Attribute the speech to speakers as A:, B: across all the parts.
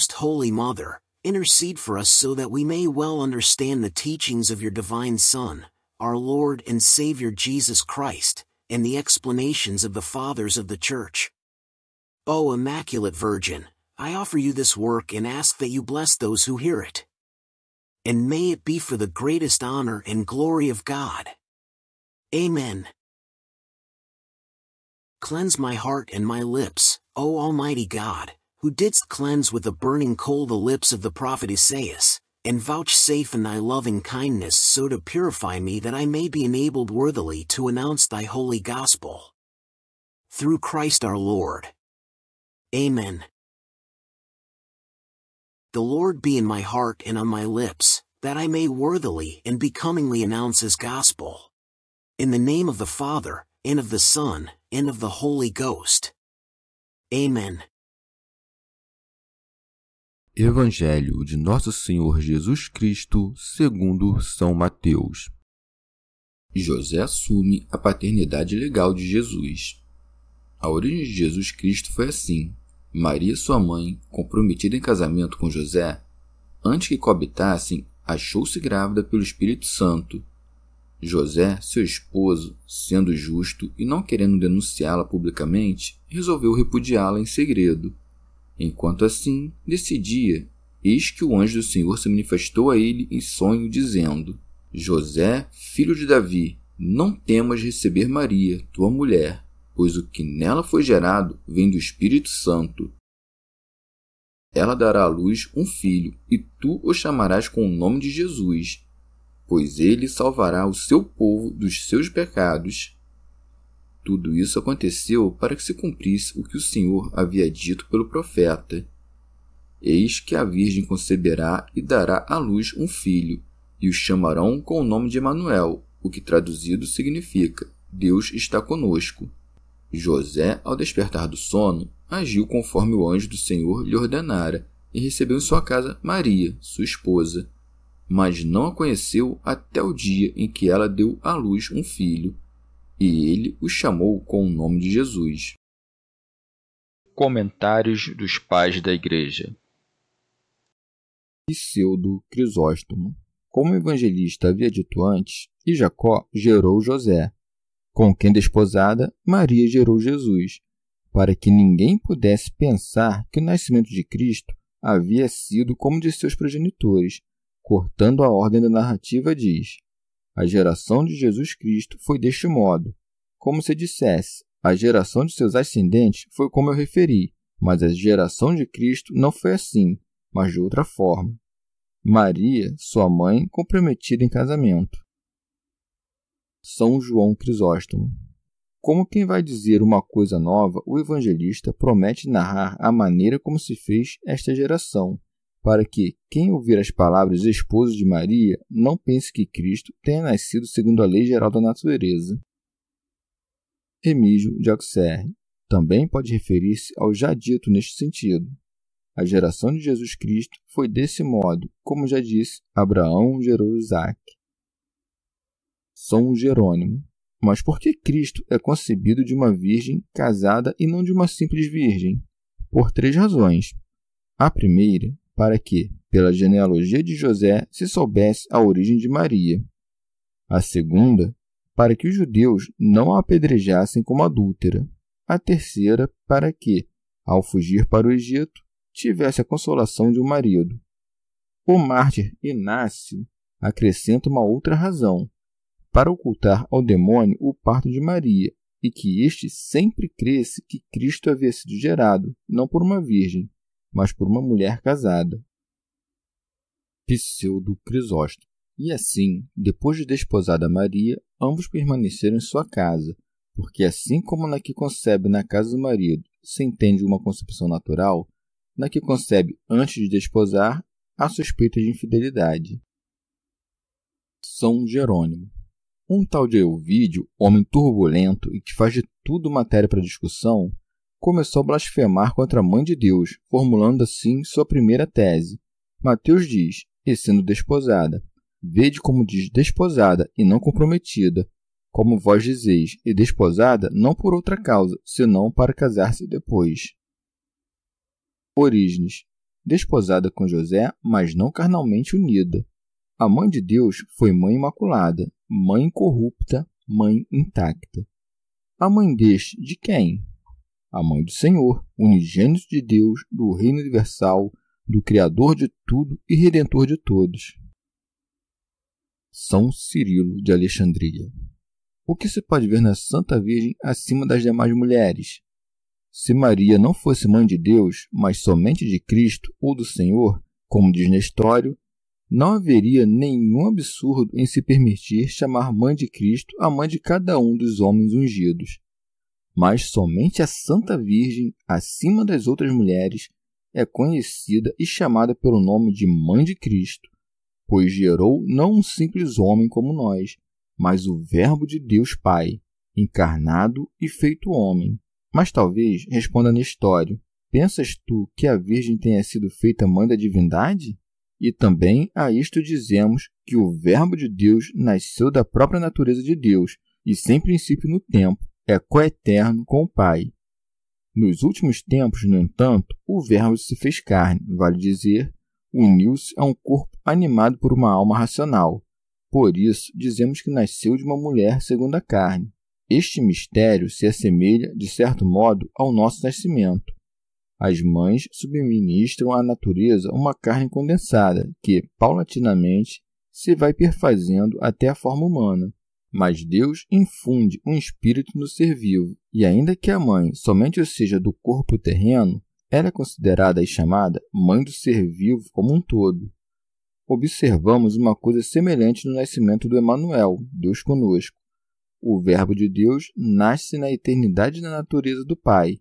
A: most holy Mother, intercede for us so that we may well understand the teachings of your divine Son, our Lord and Savior Jesus Christ, and the explanations of the Fathers of the Church. O Immaculate Virgin, I offer you this work and ask that you bless those who hear it. And may it be for the greatest honor and glory of God. Amen. Cleanse my heart and my lips, O Almighty God, who didst cleanse with a burning coal the lips of the prophet Esaias, and vouchsafe in thy loving kindness so to purify me that I may be enabled worthily to announce thy holy gospel. Through Christ our Lord. Amen. The Lord be in my heart and on my lips, that I may worthily and becomingly announce his gospel. In the name of the Father, and of the Son, and of the Holy Ghost. Amen.
B: Evangelho de Nosso Senhor Jesus Cristo, segundo São Mateus. José assume a paternidade legal de Jesus. A origem de Jesus Cristo foi assim: Maria, sua mãe, comprometida em casamento com José, antes que coabitassem, achou-se grávida pelo Espírito Santo. José, seu esposo, sendo justo e não querendo denunciá-la publicamente, resolveu repudiá-la em segredo. Enquanto assim decidia, eis que o anjo do Senhor se manifestou a ele em sonho, dizendo: José, filho de Davi, não temas receber Maria, tua mulher, pois o que nela foi gerado vem do Espírito Santo. Ela dará à luz um filho, e tu o chamarás com o nome de Jesus pois ele salvará o seu povo dos seus pecados. Tudo isso aconteceu para que se cumprisse o que o Senhor havia dito pelo profeta. Eis que a Virgem conceberá e dará à luz um filho, e o chamarão com o nome de Emanuel, o que traduzido significa Deus está conosco. José, ao despertar do sono, agiu conforme o anjo do Senhor lhe ordenara, e recebeu em sua casa Maria, sua esposa mas não a conheceu até o dia em que ela deu à luz um filho, e ele o chamou com o nome de Jesus. Comentários dos Pais da Igreja Pseudo Crisóstomo Como o evangelista havia dito antes, e Jacó gerou José, com quem desposada Maria gerou Jesus, para que ninguém pudesse pensar que o nascimento de Cristo havia sido como de seus progenitores, cortando a ordem da narrativa, diz: A geração de Jesus Cristo foi deste modo, como se dissesse: a geração de seus ascendentes foi como eu referi, mas a geração de Cristo não foi assim, mas de outra forma. Maria, sua mãe, comprometida em casamento. São João Crisóstomo. Como quem vai dizer uma coisa nova, o evangelista promete narrar a maneira como se fez esta geração, para que quem ouvir as palavras esposo de Maria não pense que Cristo tenha nascido segundo a lei geral da natureza. Remígio de Auxerre também pode referir-se ao já dito neste sentido. A geração de Jesus Cristo foi desse modo, como já disse, Abraão gerou Isaac. São Jerônimo. Mas por que Cristo é concebido de uma virgem casada e não de uma simples virgem? Por três razões. A primeira para que, pela genealogia de José, se soubesse a origem de Maria. A segunda, para que os judeus não a apedrejassem como adúltera. A terceira, para que, ao fugir para o Egito, tivesse a consolação de um marido. O mártir Inácio acrescenta uma outra razão, para ocultar ao demônio o parto de Maria, e que este sempre cresce que Cristo havia sido gerado, não por uma virgem, mas por uma mulher casada. Pseudo Crisóstomo. E assim, depois de desposada Maria, ambos permaneceram em sua casa, porque assim como na que concebe na casa do marido se entende uma concepção natural, na que concebe antes de desposar, há suspeita de infidelidade. São Jerônimo. Um tal de Euvídio, homem turbulento e que faz de tudo matéria para discussão, começou a blasfemar contra a Mãe de Deus, formulando assim sua primeira tese. Mateus diz, e sendo desposada, vede como diz desposada e não comprometida, como vós dizeis, e desposada não por outra causa, senão para casar-se depois. Orígenes. desposada com José, mas não carnalmente unida. A mãe de Deus foi mãe imaculada, mãe incorrupta, mãe intacta. A mãe deste, de quem? A mãe do Senhor, unigênito de Deus, do reino universal, do Criador de tudo e Redentor de todos. São Cirilo de Alexandria. O que se pode ver na Santa Virgem acima das demais mulheres? Se Maria não fosse mãe de Deus, mas somente de Cristo ou do Senhor, como diz Nestório, não haveria nenhum absurdo em se permitir chamar mãe de Cristo a mãe de cada um dos homens ungidos. Mas somente a Santa Virgem, acima das outras mulheres, é conhecida e chamada pelo nome de Mãe de Cristo, pois gerou não um simples homem como nós, mas o Verbo de Deus Pai, encarnado e feito homem. Mas talvez responda Nestório: Pensas tu que a Virgem tenha sido feita mãe da divindade? E também a isto dizemos que o Verbo de Deus nasceu da própria natureza de Deus e sem princípio no tempo, é coeterno com o Pai. Nos últimos tempos, no entanto, o Verbo se fez carne, vale dizer, uniu-se a um corpo animado por uma alma racional. Por isso, dizemos que nasceu de uma mulher segundo a carne. Este mistério se assemelha, de certo modo, ao nosso nascimento. As mães subministram à natureza uma carne condensada, que, paulatinamente, se vai perfazendo até a forma humana. Mas Deus infunde um espírito no ser vivo, e ainda que a mãe somente seja do corpo terreno, ela é considerada e chamada mãe do ser vivo como um todo. Observamos uma coisa semelhante no nascimento do Emanuel, Deus conosco. O Verbo de Deus nasce na eternidade da natureza do Pai,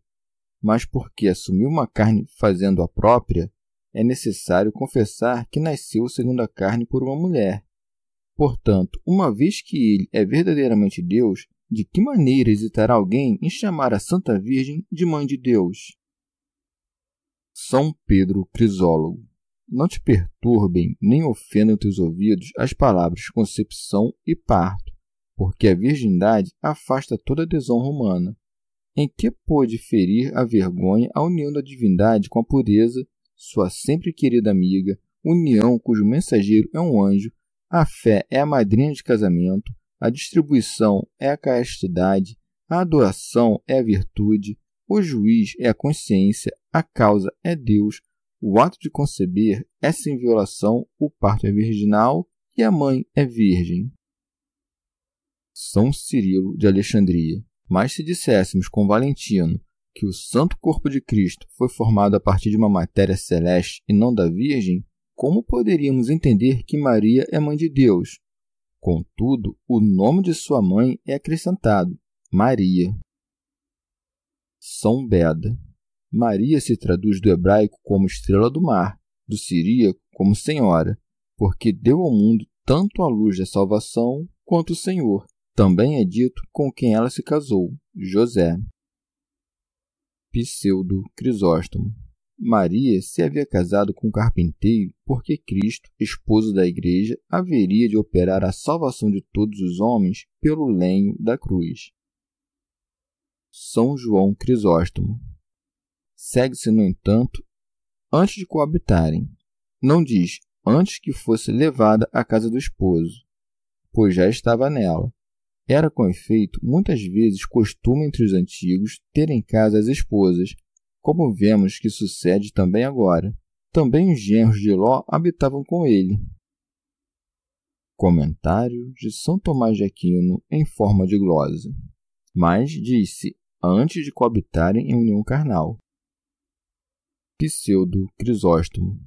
B: mas porque assumiu uma carne fazendo a própria, é necessário confessar que nasceu segundo a carne por uma mulher. Portanto, uma vez que ele é verdadeiramente Deus, de que maneira hesitará alguém em chamar a Santa Virgem de Mãe de Deus? São Pedro Crisólogo. Não te perturbem nem ofendam teus ouvidos as palavras concepção e parto, porque a virgindade afasta toda desonra humana. Em que pôde ferir a vergonha a união da divindade com a pureza, sua sempre querida amiga, união cujo mensageiro é um anjo, a fé é a madrinha de casamento, a distribuição é a castidade, a adoração é a virtude, o juiz é a consciência, a causa é Deus, o ato de conceber é sem violação, o parto é virginal e a mãe é virgem. São Cirilo de Alexandria. Mas se disséssemos com Valentino que o santo corpo de Cristo foi formado a partir de uma matéria celeste e não da Virgem, como poderíamos entender que Maria é mãe de Deus? Contudo, o nome de sua mãe é acrescentado, Maria. São Beda. Maria se traduz do hebraico como estrela do mar, do siríaco como senhora, porque deu ao mundo tanto a luz da salvação quanto o Senhor, também é dito com quem ela se casou, José. Pseudo Crisóstomo. Maria se havia casado com um carpinteiro porque Cristo, esposo da igreja, haveria de operar a salvação de todos os homens pelo lenho da cruz. São João Crisóstomo. Segue-se, no entanto, antes de coabitarem. Não diz antes que fosse levada à casa do esposo, pois já estava nela. Era, com efeito, muitas vezes costume entre os antigos ter em casa as esposas, como vemos que sucede também agora. Também os genros de Ló habitavam com ele. Comentário de São Tomás de Aquino em forma de glosa. Mas disse antes de coabitarem em união carnal. Pseudo Crisóstomo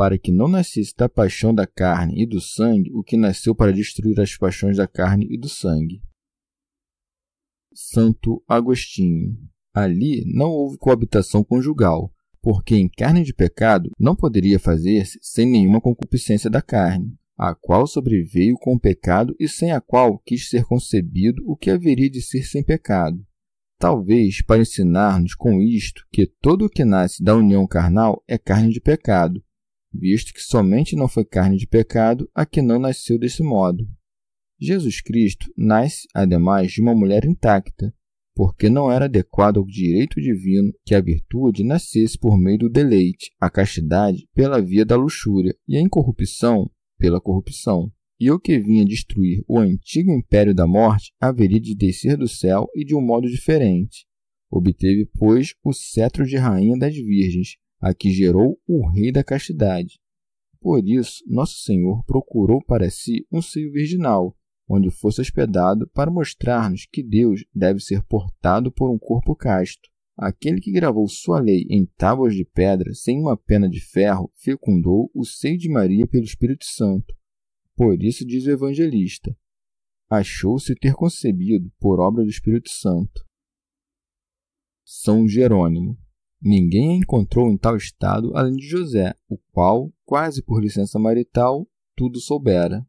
B: para que não nascesse da paixão da carne e do sangue o que nasceu para destruir as paixões da carne e do sangue. Santo Agostinho. Ali não houve coabitação conjugal, porque em carne de pecado não poderia fazer-se sem nenhuma concupiscência da carne, a qual sobreveio com o pecado e sem a qual quis ser concebido o que haveria de ser sem pecado. Talvez para ensinar-nos com isto que todo o que nasce da união carnal é carne de pecado, visto que somente não foi carne de pecado a que não nasceu desse modo. Jesus Cristo nasce, ademais, de uma mulher intacta, porque não era adequado ao direito divino que a virtude nascesse por meio do deleite, a castidade pela via da luxúria e a incorrupção pela corrupção. E o que vinha destruir o antigo império da morte haveria de descer do céu e de um modo diferente. Obteve, pois, o cetro de rainha das virgens, a que gerou o rei da castidade. Por isso, Nosso Senhor procurou para si um seio virginal, onde fosse hospedado para mostrar-nos que Deus deve ser portado por um corpo casto. Aquele que gravou sua lei em tábuas de pedra sem uma pena de ferro fecundou o seio de Maria pelo Espírito Santo. Por isso diz o evangelista: achou-se ter concebido por obra do Espírito Santo. São Jerônimo. Ninguém a encontrou em tal estado além de José, o qual, quase por licença marital, tudo soubera.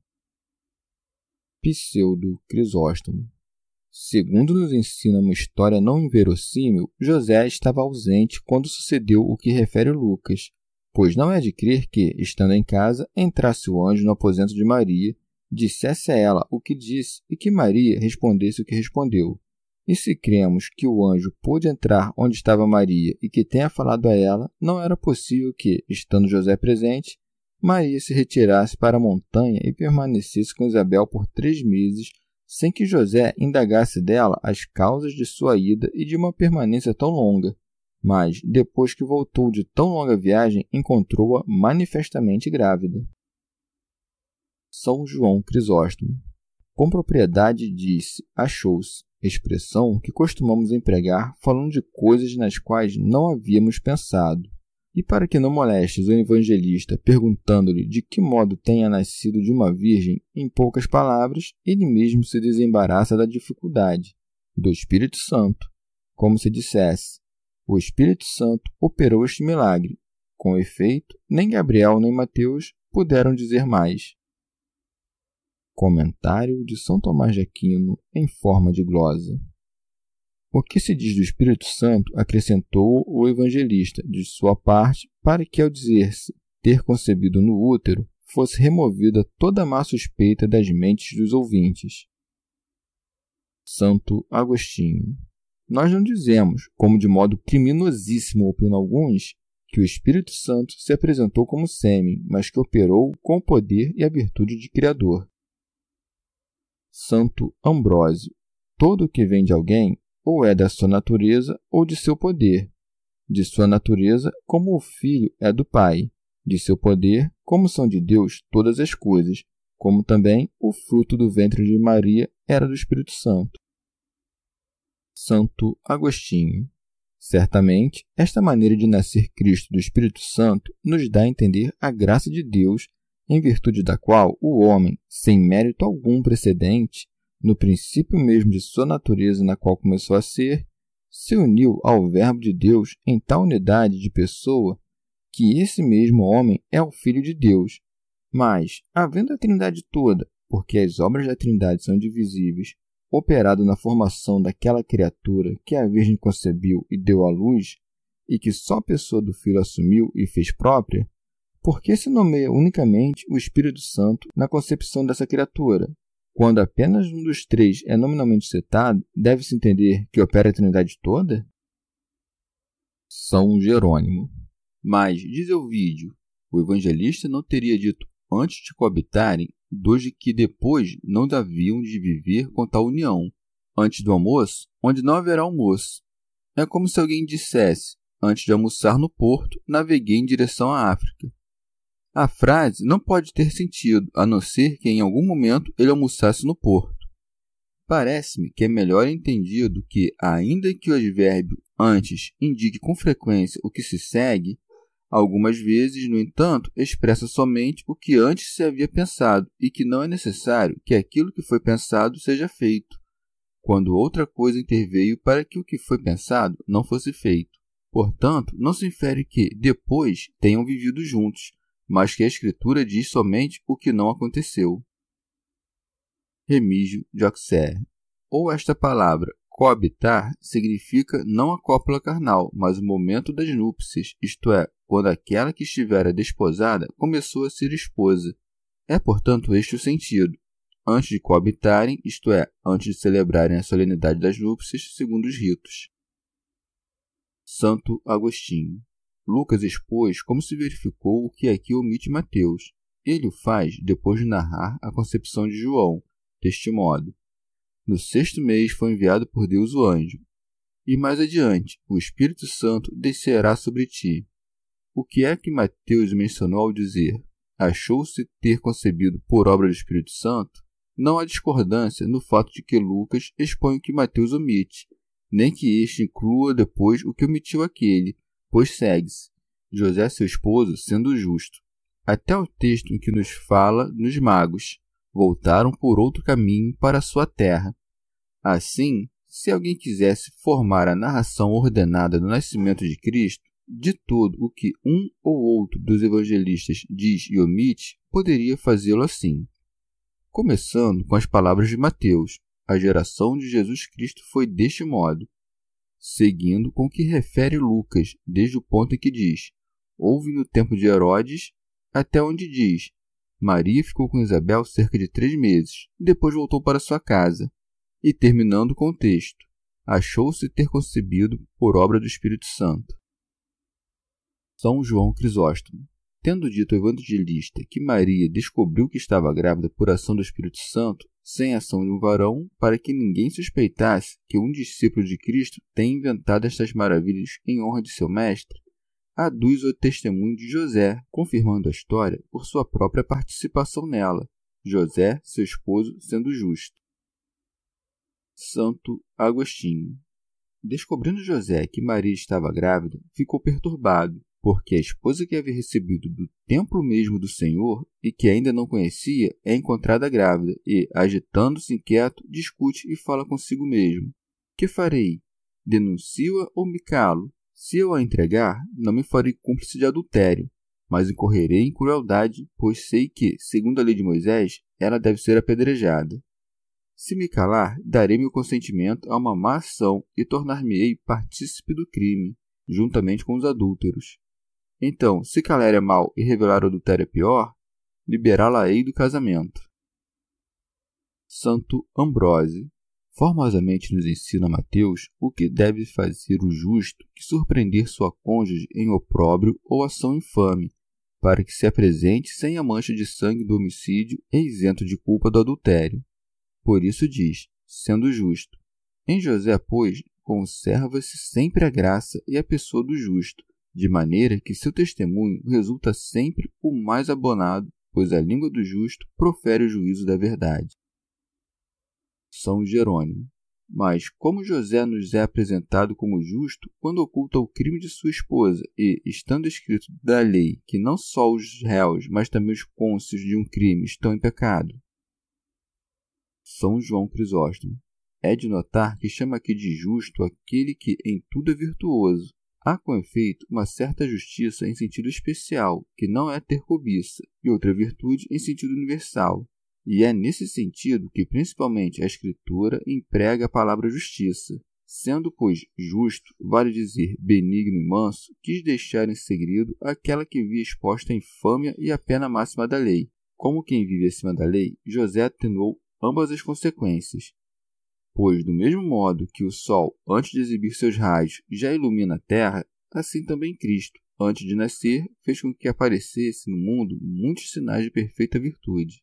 B: Pseudo Crisóstomo. Segundo nos ensina uma história não inverossímil, José estava ausente quando sucedeu o que refere Lucas, pois não é de crer que, estando em casa, entrasse o anjo no aposento de Maria, dissesse a ela o que disse e que Maria respondesse o que respondeu. E se cremos que o anjo pôde entrar onde estava Maria e que tenha falado a ela, não era possível que, estando José presente, Maria se retirasse para a montanha e permanecesse com Isabel por três meses, sem que José indagasse dela as causas de sua ida e de uma permanência tão longa. Mas, depois que voltou de tão longa viagem, encontrou-a manifestamente grávida. São João Crisóstomo. Com propriedade disse, achou-se, expressão que costumamos empregar falando de coisas nas quais não havíamos pensado. E para que não molestes o evangelista perguntando-lhe de que modo tenha nascido de uma virgem, em poucas palavras, ele mesmo se desembaraça da dificuldade, do Espírito Santo, como se dissesse: O Espírito Santo operou este milagre. Com efeito, nem Gabriel nem Mateus puderam dizer mais. Comentário de São Tomás de Aquino em forma de glosa. O que se diz do Espírito Santo acrescentou o evangelista de sua parte para que, ao dizer-se ter concebido no útero, fosse removida toda a má suspeita das mentes dos ouvintes. Santo Agostinho. Nós não dizemos, como de modo criminosíssimo opinam alguns, que o Espírito Santo se apresentou como sêmen, mas que operou com o poder e a virtude de Criador. Santo Ambrósio. Todo o que vem de alguém ou é da sua natureza ou de seu poder. De sua natureza, como o filho é do Pai. De seu poder, como são de Deus todas as coisas, como também o fruto do ventre de Maria era do Espírito Santo. Santo Agostinho. Certamente, esta maneira de nascer Cristo do Espírito Santo nos dá a entender a graça de Deus, em virtude da qual o homem, sem mérito algum precedente, no princípio mesmo de sua natureza na qual começou a ser, se uniu ao Verbo de Deus em tal unidade de pessoa que esse mesmo homem é o Filho de Deus. Mas, havendo a Trindade toda, porque as obras da Trindade são divisíveis, operado na formação daquela criatura que a Virgem concebeu e deu à luz, e que só a pessoa do Filho assumiu e fez própria, por que se nomeia unicamente o Espírito Santo na concepção dessa criatura, quando apenas um dos três é nominalmente citado, deve-se entender que opera a Trindade toda? São Jerônimo. Mas, diz o vídeo, o evangelista não teria dito antes de coabitarem dois que depois não haviam de viver com tal união, antes do almoço, onde não haverá almoço. É como se alguém dissesse, antes de almoçar no porto, naveguei em direção à África. A frase não pode ter sentido, a não ser que em algum momento ele almoçasse no porto. Parece-me que é melhor entendido que, ainda que o advérbio antes indique com frequência o que se segue, algumas vezes, no entanto, expressa somente o que antes se havia pensado e que não é necessário que aquilo que foi pensado seja feito, quando outra coisa interveio para que o que foi pensado não fosse feito. Portanto, não se infere que, depois, tenham vivido juntos, mas que a Escritura diz somente o que não aconteceu. Remígio de Auxerre. Ou esta palavra coabitar significa não a cópula carnal, mas o momento das núpcias, isto é, quando aquela que estivera desposada começou a ser esposa. É, portanto, este o sentido. antes de coabitarem, isto é, antes de celebrarem a solenidade das núpcias segundo os ritos. Santo Agostinho. Lucas expôs como se verificou o que aqui omite Mateus. Ele o faz depois de narrar a concepção de João, deste modo: No sexto mês foi enviado por Deus o anjo. E mais adiante, o Espírito Santo descerá sobre ti. O que é que Mateus mencionou ao dizer: Achou-se ter concebido por obra do Espírito Santo? Não há discordância no fato de que Lucas expõe o que Mateus omite, nem que este inclua depois o que omitiu aquele, pois segue-se, José seu esposo sendo justo. Até o texto em que nos fala nos magos, voltaram por outro caminho para sua terra. Assim, se alguém quisesse formar a narração ordenada do nascimento de Cristo, de todo o que um ou outro dos evangelistas diz e omite, poderia fazê-lo assim. Começando com as palavras de Mateus, a geração de Jesus Cristo foi deste modo, seguindo com o que refere Lucas, desde o ponto em que diz: Houve no tempo de Herodes, até onde diz: Maria ficou com Isabel cerca de três meses, depois voltou para sua casa, e terminando com o texto: Achou-se ter concebido por obra do Espírito Santo. São João Crisóstomo. Tendo dito ao evangelista que Maria descobriu que estava grávida por ação do Espírito Santo, sem ação de um varão, para que ninguém suspeitasse que um discípulo de Cristo tem inventado estas maravilhas em honra de seu mestre, aduz o testemunho de José, confirmando a história por sua própria participação nela, José, seu esposo, sendo justo. Santo Agostinho. Descobrindo José que Maria estava grávida, ficou perturbado porque a esposa que havia recebido do templo mesmo do Senhor e que ainda não conhecia é encontrada grávida e, agitando-se inquieto, discute e fala consigo mesmo: Que farei? Denuncio-a ou me calo? Se eu a entregar, não me farei cúmplice de adultério, mas incorrerei em crueldade, pois sei que, segundo a lei de Moisés, ela deve ser apedrejada. Se me calar, darei meu consentimento a uma má ação e tornar-me-ei partícipe do crime, juntamente com os adúlteros. Então, se calar é mal e revelar o adultério é pior, liberá-la-ei do casamento. Santo Ambrósio formosamente nos ensina Mateus o que deve fazer o justo que surpreender sua cônjuge em opróbrio ou ação infame, para que se apresente sem a mancha de sangue do homicídio e isento de culpa do adultério. Por isso diz, sendo justo. Em José, pois, conserva-se sempre a graça e a pessoa do justo, de maneira que seu testemunho resulta sempre o mais abonado, pois a língua do justo profere o juízo da verdade. São Jerônimo. Mas como José nos é apresentado como justo quando oculta o crime de sua esposa e, estando escrito da lei que não só os réus, mas também os cônscios de um crime estão em pecado? São João Crisóstomo. É de notar que chama aqui de justo aquele que em tudo é virtuoso, Há, com efeito, uma certa justiça em sentido especial, que não é ter cobiça, e outra virtude em sentido universal. E é nesse sentido que, principalmente, a Escritura emprega a palavra justiça. Sendo, pois, justo, vale dizer benigno e manso, quis deixar em segredo aquela que via exposta a infâmia e a pena máxima da lei. Como quem vive acima da lei, José atenuou ambas as consequências, Pois, do mesmo modo que o Sol, antes de exibir seus raios, já ilumina a Terra, assim também Cristo, antes de nascer, fez com que aparecesse no mundo muitos sinais de perfeita virtude.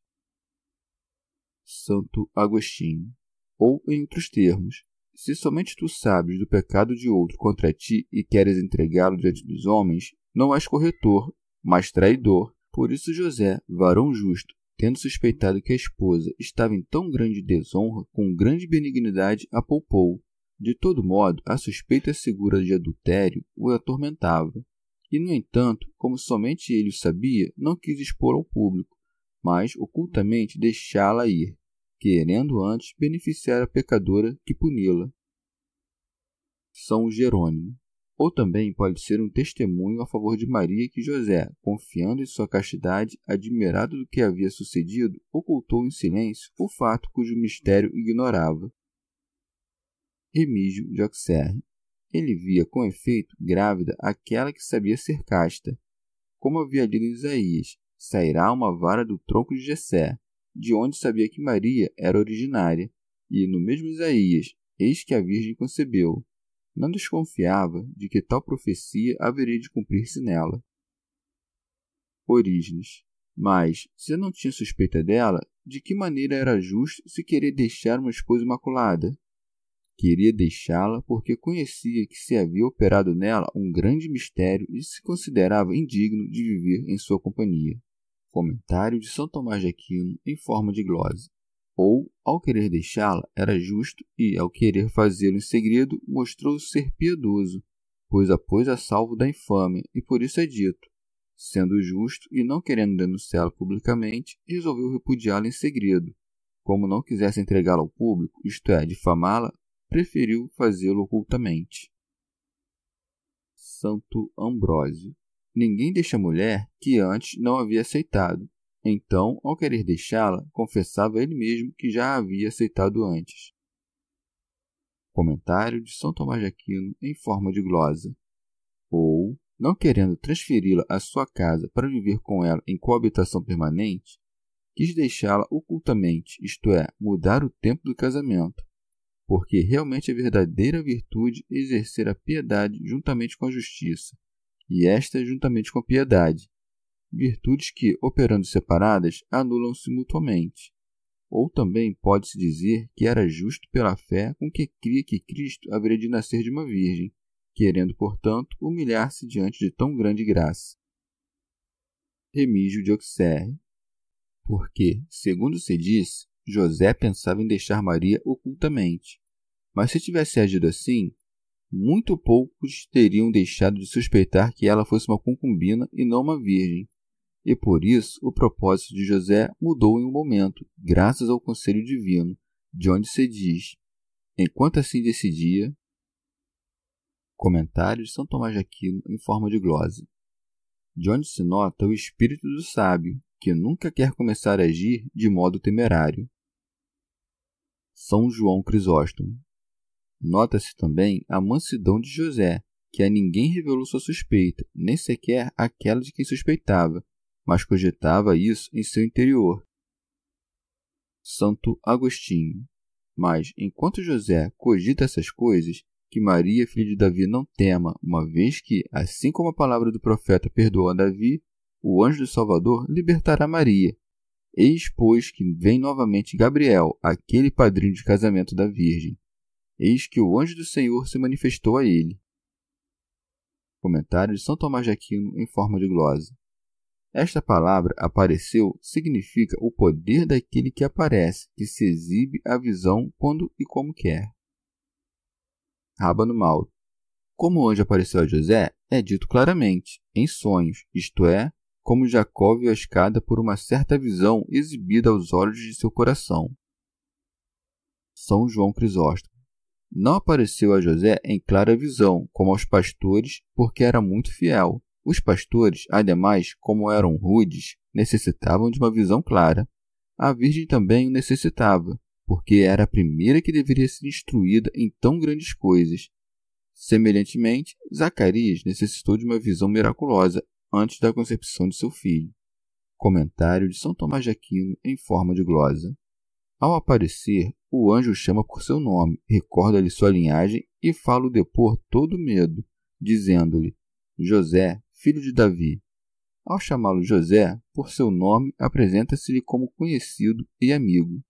B: Santo Agostinho. Ou, em outros termos, se somente tu sabes do pecado de outro contra ti e queres entregá-lo diante dos homens, não és corretor, mas traidor. Por isso José, varão justo, tendo suspeitado que a esposa estava em tão grande desonra, com grande benignidade a poupou. De todo modo, a suspeita segura de adultério o atormentava. E, no entanto, como somente ele o sabia, não quis expor ao público, mas ocultamente deixá-la ir, querendo antes beneficiar a pecadora que puni-la. São Jerônimo ou também pode ser um testemunho a favor de Maria que José, confiando em sua castidade, admirado do que havia sucedido, ocultou em silêncio o fato cujo mistério ignorava. Remígio de Auxerre. Ele via, com efeito, grávida aquela que sabia ser casta. Como havia lido em Isaías, sairá uma vara do tronco de Jessé, de onde sabia que Maria era originária, e no mesmo Isaías, eis que a Virgem concebeu. Não desconfiava de que tal profecia haveria de cumprir-se nela. Orígenes. Mas, se não tinha suspeita dela, de que maneira era justo se querer deixar uma esposa imaculada? Queria deixá-la porque conhecia que se havia operado nela um grande mistério e se considerava indigno de viver em sua companhia. Comentário de São Tomás de Aquino em forma de glose. Ou, ao querer deixá-la, era justo e, ao querer fazê-lo em segredo, mostrou ser piedoso, pois a pôs a salvo da infâmia, e por isso é dito: sendo justo e não querendo denunciá-la publicamente, resolveu repudiá-la em segredo. Como não quisesse entregá-la ao público, isto é, difamá-la, preferiu fazê-lo ocultamente. Santo Ambrósio. Ninguém deixa mulher que antes não havia aceitado. Então, ao querer deixá-la, confessava ele mesmo que já a havia aceitado antes. Comentário de São Tomás de Aquino em forma de glosa. Ou, não querendo transferi-la à sua casa para viver com ela em coabitação permanente, quis deixá-la ocultamente, isto é, mudar o tempo do casamento, porque realmente a verdadeira virtude é exercer a piedade juntamente com a justiça, e esta juntamente com a piedade, virtudes que, operando separadas, anulam-se mutuamente. Ou também pode-se dizer que era justo pela fé com que cria que Cristo haveria de nascer de uma virgem, querendo, portanto, humilhar-se diante de tão grande graça. Remígio de Auxerre. Porque, segundo se disse, José pensava em deixar Maria ocultamente. Mas se tivesse agido assim, muito poucos teriam deixado de suspeitar que ela fosse uma concubina e não uma virgem. E por isso o propósito de José mudou em um momento, graças ao conselho divino, de onde se diz: Enquanto assim decidia. Comentário de São Tomás de Aquino em forma de glose. De onde se nota o espírito do sábio, que nunca quer começar a agir de modo temerário. São João Crisóstomo. Nota-se também a mansidão de José, que a ninguém revelou sua suspeita, nem sequer aquela de quem suspeitava, mas cogitava isso em seu interior. Santo Agostinho. Mas, enquanto José cogita essas coisas, que Maria, filha de Davi, não tema, uma vez que, assim como a palavra do profeta perdoou a Davi, o anjo do Salvador libertará Maria, Eis, pois, que vem novamente Gabriel, aquele padrinho de casamento da Virgem. Eis que o anjo do Senhor se manifestou a ele. Comentário de São Tomás de Aquino em forma de glosa. Esta palavra apareceu significa o poder daquele que aparece, que se exibe à visão quando e como quer. Rábano Mauro. Como o anjo apareceu a José, é dito claramente, em sonhos, isto é, como Jacó viu a escada por uma certa visão exibida aos olhos de seu coração. São João Crisóstomo. Não apareceu a José em clara visão, como aos pastores, porque era muito fiel. Os pastores, ademais, como eram rudes, necessitavam de uma visão clara. A Virgem também o necessitava, porque era a primeira que deveria ser instruída em tão grandes coisas. Semelhantemente, Zacarias necessitou de uma visão miraculosa antes da concepção de seu filho. Comentário de São Tomás de Aquino em forma de glosa. Ao aparecer, o anjo o chama por seu nome, recorda-lhe sua linhagem e fala-o depor todo medo, dizendo-lhe: José, filho de Davi. Ao chamá-lo José, por seu nome, apresenta-se-lhe como conhecido e amigo.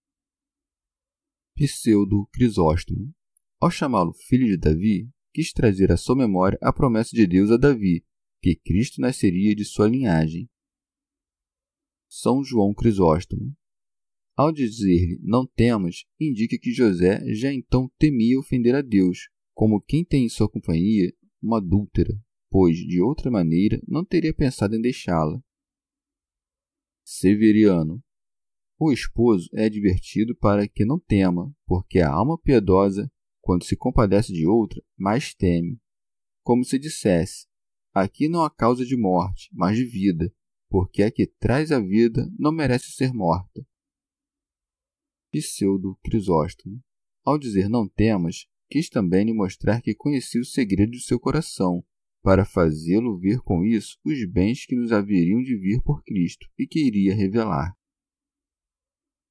B: Pseudo Crisóstomo. Ao chamá-lo filho de Davi, quis trazer à sua memória a promessa de Deus a Davi, que Cristo nasceria de sua linhagem. São João Crisóstomo. Ao dizer-lhe não temas, indica que José já então temia ofender a Deus, como quem tem em sua companhia uma adúltera, pois de outra maneira não teria pensado em deixá-la. Severiano. O esposo é advertido para que não tema, porque a alma piedosa, quando se compadece de outra, mais teme. Como se dissesse: Aqui não há causa de morte, mas de vida, porque a que traz a vida não merece ser morta. Pseudo Crisóstomo. Ao dizer não temas, quis também lhe mostrar que conhecia o segredo de seu coração, para fazê-lo ver com isso os bens que nos haveriam de vir por Cristo e que iria revelar.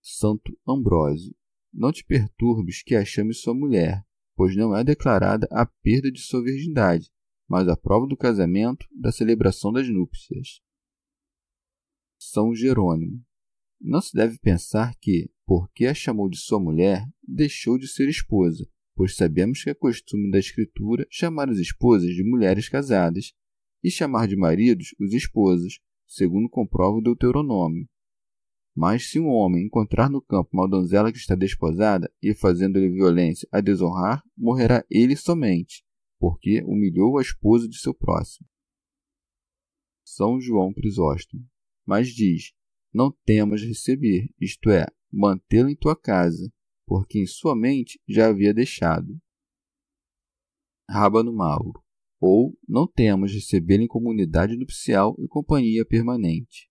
B: Santo Ambrósio. Não te perturbes que a chame sua mulher, pois não é declarada a perda de sua virgindade, mas a prova do casamento da celebração das núpcias. São Jerônimo. Não se deve pensar que, porque a chamou de sua mulher, deixou de ser esposa, pois sabemos que é costume da Escritura chamar as esposas de mulheres casadas e chamar de maridos os esposos, segundo comprova o Deuteronômio. Mas se um homem encontrar no campo uma donzela que está desposada e fazendo-lhe violência a desonrar, morrerá ele somente, porque humilhou a esposa de seu próximo. São João Crisóstomo. Mas diz: Não temas receber, isto é, mantê-lo em tua casa, porque em sua mente já havia deixado. Rábano Mauro. Ou não temas recebê-lo em comunidade nupcial e companhia permanente.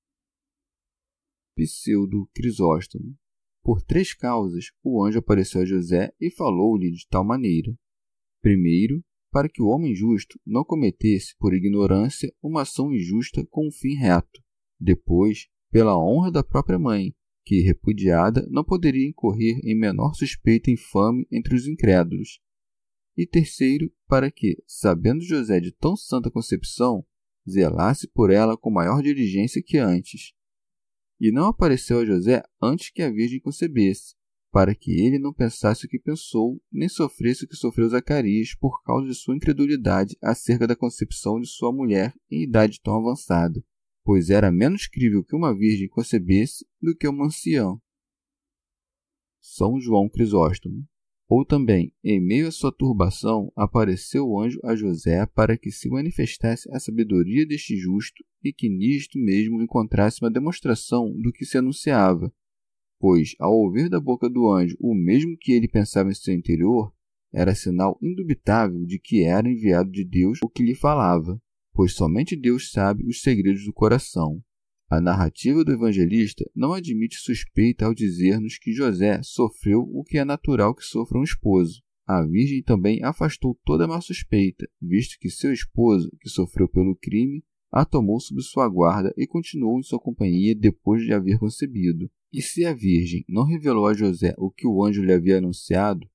B: Pseudo Crisóstomo. Por três causas, o anjo apareceu a José e falou-lhe de tal maneira. Primeiro, para que o homem justo não cometesse, por ignorância, uma ação injusta com um fim reto. Depois, pela honra da própria mãe, que, repudiada, não poderia incorrer em menor suspeita infame entre os incrédulos. E terceiro, para que, sabendo José de tão santa concepção, zelasse por ela com maior diligência que antes e não apareceu a José antes que a Virgem concebesse, para que ele não pensasse o que pensou, nem sofresse o que sofreu Zacarias por causa de sua incredulidade acerca da concepção de sua mulher em idade tão avançada, pois era menos crível que uma virgem concebesse do que uma anciã. São João Crisóstomo ou também, em meio à sua turbação, apareceu o anjo a José para que se manifestasse a sabedoria deste justo e que nisto mesmo encontrasse uma demonstração do que se anunciava. Pois, ao ouvir da boca do anjo o mesmo que ele pensava em seu interior, era sinal indubitável de que era enviado de Deus o que lhe falava, pois somente Deus sabe os segredos do coração. A narrativa do evangelista não admite suspeita ao dizer-nos que José sofreu o que é natural que sofra um esposo. A Virgem também afastou toda má suspeita, visto que seu esposo, que sofreu pelo crime, a tomou sob sua guarda e continuou em sua companhia depois de haver concebido. E se a Virgem não revelou a José o que o anjo lhe havia anunciado,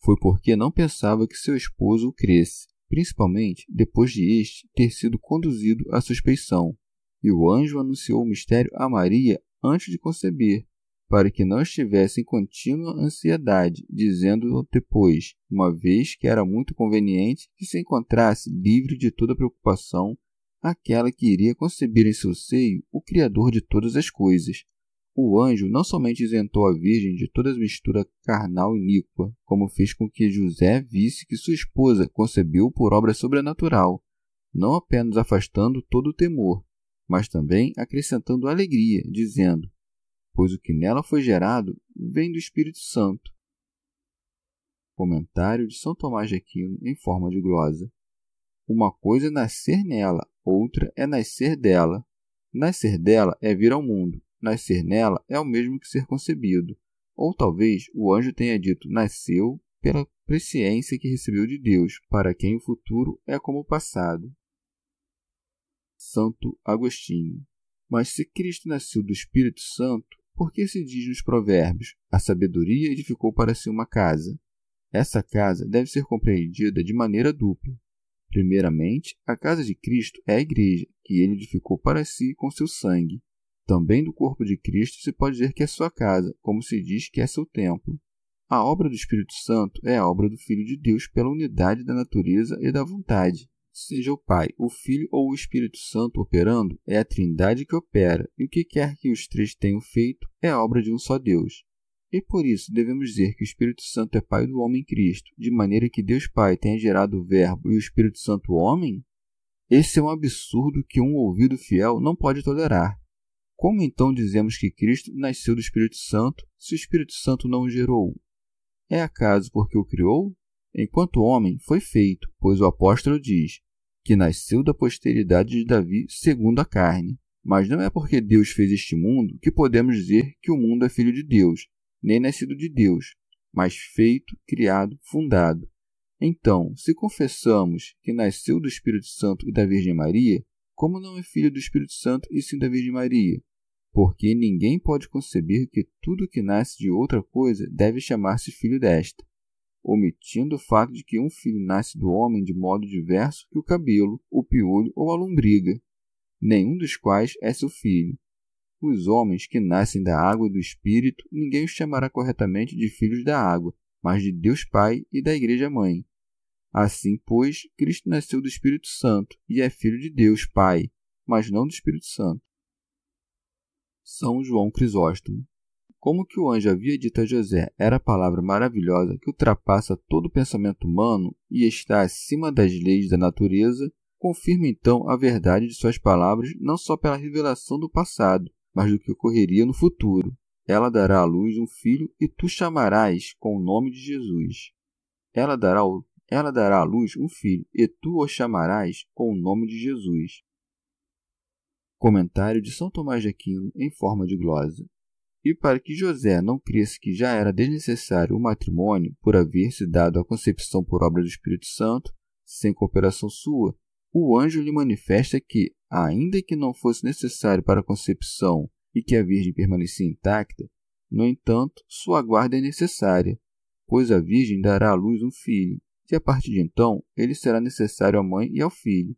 B: foi porque não pensava que seu esposo o cresce, principalmente depois de este ter sido conduzido à suspeição. E o anjo anunciou o mistério a Maria antes de conceber, para que não estivesse em contínua ansiedade, dizendo depois, uma vez que era muito conveniente que se encontrasse livre de toda preocupação aquela que iria conceber em seu seio o Criador de todas as coisas. O anjo não somente isentou a Virgem de toda mistura carnal e iníqua, como fez com que José visse que sua esposa concebeu por obra sobrenatural, não apenas afastando todo o temor, mas também acrescentando alegria, dizendo: Pois o que nela foi gerado vem do Espírito Santo. Comentário de São Tomás de Aquino em forma de glosa. Uma coisa é nascer nela, outra é nascer dela. Nascer dela é vir ao mundo, nascer nela é o mesmo que ser concebido. Ou talvez o anjo tenha dito nasceu pela presciência que recebeu de Deus, para quem o futuro é como o passado. Santo Agostinho. Mas se Cristo nasceu do Espírito Santo, por que se diz nos provérbios: a sabedoria edificou para si uma casa? Essa casa deve ser compreendida de maneira dupla. Primeiramente, a casa de Cristo é a igreja, que ele edificou para si com seu sangue. Também do corpo de Cristo se pode dizer que é sua casa, como se diz que é seu templo. A obra do Espírito Santo é a obra do Filho de Deus pela unidade da natureza e da vontade. Seja o Pai, o Filho ou o Espírito Santo operando, é a Trindade que opera, e o que quer que os três tenham feito é obra de um só Deus. E por isso devemos dizer que o Espírito Santo é Pai do homem Cristo, de maneira que Deus Pai tenha gerado o Verbo e o Espírito Santo homem? Esse é um absurdo que um ouvido fiel não pode tolerar. Como então dizemos que Cristo nasceu do Espírito Santo se o Espírito Santo não o gerou? É acaso porque o criou? Enquanto homem foi feito, pois o apóstolo diz: que nasceu da posteridade de Davi segundo a carne. Mas não é porque Deus fez este mundo que podemos dizer que o mundo é filho de Deus, nem nascido de Deus, mas feito, criado, fundado. Então, se confessamos que nasceu do Espírito Santo e da Virgem Maria, como não é filho do Espírito Santo e sim da Virgem Maria? porque ninguém pode conceber que tudo que nasce de outra coisa deve chamar-se filho desta, omitindo o fato de que um filho nasce do homem de modo diverso que o cabelo, o piolho ou a lombriga, nenhum dos quais é seu filho. Os homens que nascem da água e do Espírito, ninguém os chamará corretamente de filhos da água, mas de Deus Pai e da Igreja Mãe. Assim, pois, Cristo nasceu do Espírito Santo e é filho de Deus Pai, mas não do Espírito Santo. São João Crisóstomo. Como que o anjo havia dito a José era a palavra maravilhosa que ultrapassa todo o pensamento humano e está acima das leis da natureza, confirma então a verdade de suas palavras não só pela revelação do passado, mas do que ocorreria no futuro. Ela dará à luz um filho e tu chamarás com o nome de Jesus. Ela dará, ela dará à luz um filho e tu o chamarás com o nome de Jesus. Comentário de São Tomás de Aquino em forma de glosa. E para que José não cresça que já era desnecessário o matrimônio por haver se dado a concepção por obra do Espírito Santo, sem cooperação sua, o anjo lhe manifesta que, ainda que não fosse necessário para a concepção e que a Virgem permanecia intacta, no entanto, sua guarda é necessária, pois a Virgem dará à luz um filho, e a partir de então ele será necessário à mãe e ao filho.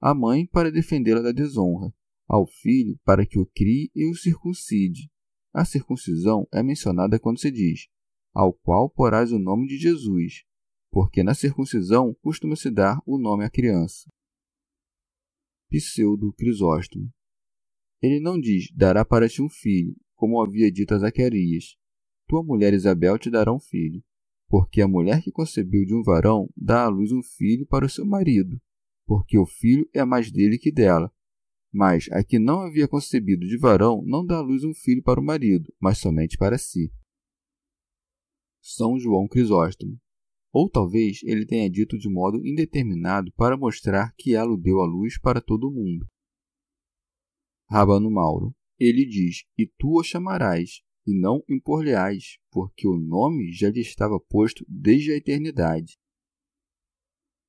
B: A mãe para defendê-la da desonra, ao filho para que o crie e o circuncide. A circuncisão é mencionada quando se diz: ao qual porás o nome de Jesus, porque na circuncisão costuma-se dar o nome à criança. Pseudo Crisóstomo. Ele não diz: dará para ti um filho, como havia dito a Zacarias: tua mulher Isabel te dará um filho, porque a mulher que concebeu de um varão dá à luz um filho para o seu marido, porque o filho é mais dele que dela mas a que não havia concebido de varão não dá à luz um filho para o marido, mas somente para si. São João Crisóstomo. Ou talvez ele tenha dito de modo indeterminado para mostrar que ela o deu à luz para todo o mundo. Rabano Mauro. Ele diz: E tu o chamarás, e não impor-lhe-ás, porque o nome já lhe estava posto desde a eternidade.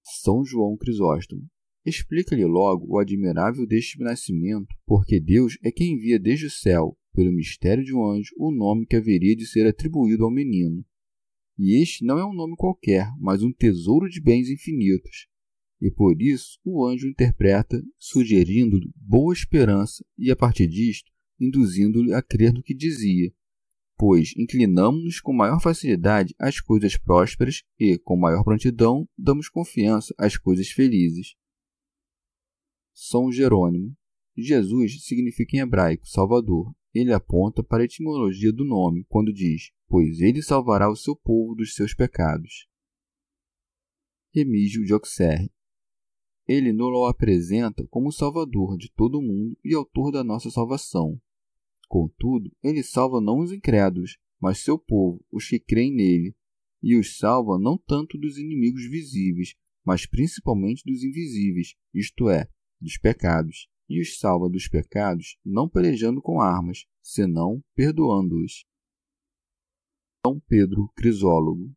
B: São João Crisóstomo. Explica-lhe logo o admirável deste nascimento, porque Deus é quem envia desde o céu, pelo mistério de um anjo, o nome que haveria de ser atribuído ao menino. E este não é um nome qualquer, mas um tesouro de bens infinitos. E por isso o anjo interpreta, sugerindo-lhe boa esperança e, a partir disto, induzindo-lhe a crer no que dizia, pois inclinamos-nos com maior facilidade às coisas prósperas e, com maior prontidão, damos confiança às coisas felizes. São Jerônimo. Jesus significa em hebraico Salvador. Ele aponta para a etimologia do nome quando diz: Pois ele salvará o seu povo dos seus pecados. Remígio de Auxerre. Ele nos apresenta como Salvador de todo o mundo e autor da nossa salvação. Contudo, ele salva não os incrédulos, mas seu povo, os que creem nele, e os salva não tanto dos inimigos visíveis, mas principalmente dos invisíveis, isto é, dos pecados, e os salva dos pecados, não pelejando com armas, senão perdoando-os. São Pedro Crisólogo.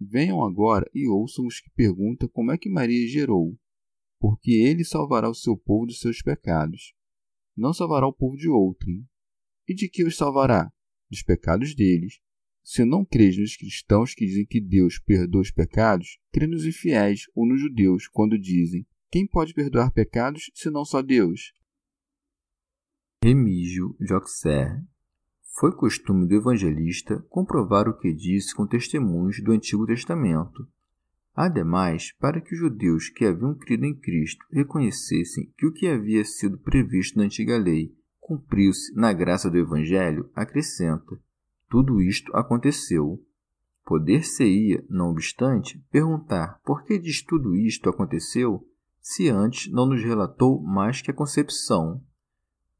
B: Venham agora e ouçam os que perguntam como é que Maria gerou, porque ele salvará o seu povo dos seus pecados. Não salvará o povo de outrem. E de que os salvará? Dos pecados deles. Se não crês nos cristãos que dizem que Deus perdoa os pecados, crê nos infiéis ou nos judeus quando dizem quem pode perdoar pecados senão só Deus?
C: Remígio de Auxerre. Foi costume do evangelista comprovar o que disse com testemunhos do Antigo Testamento. Ademais, para que os judeus que haviam crido em Cristo reconhecessem que o que havia sido previsto na antiga lei cumpriu-se na graça do Evangelho, acrescenta: tudo isto aconteceu. Poder-se-ia, não obstante, perguntar por que diz tudo isto aconteceu se antes não nos relatou mais que a concepção.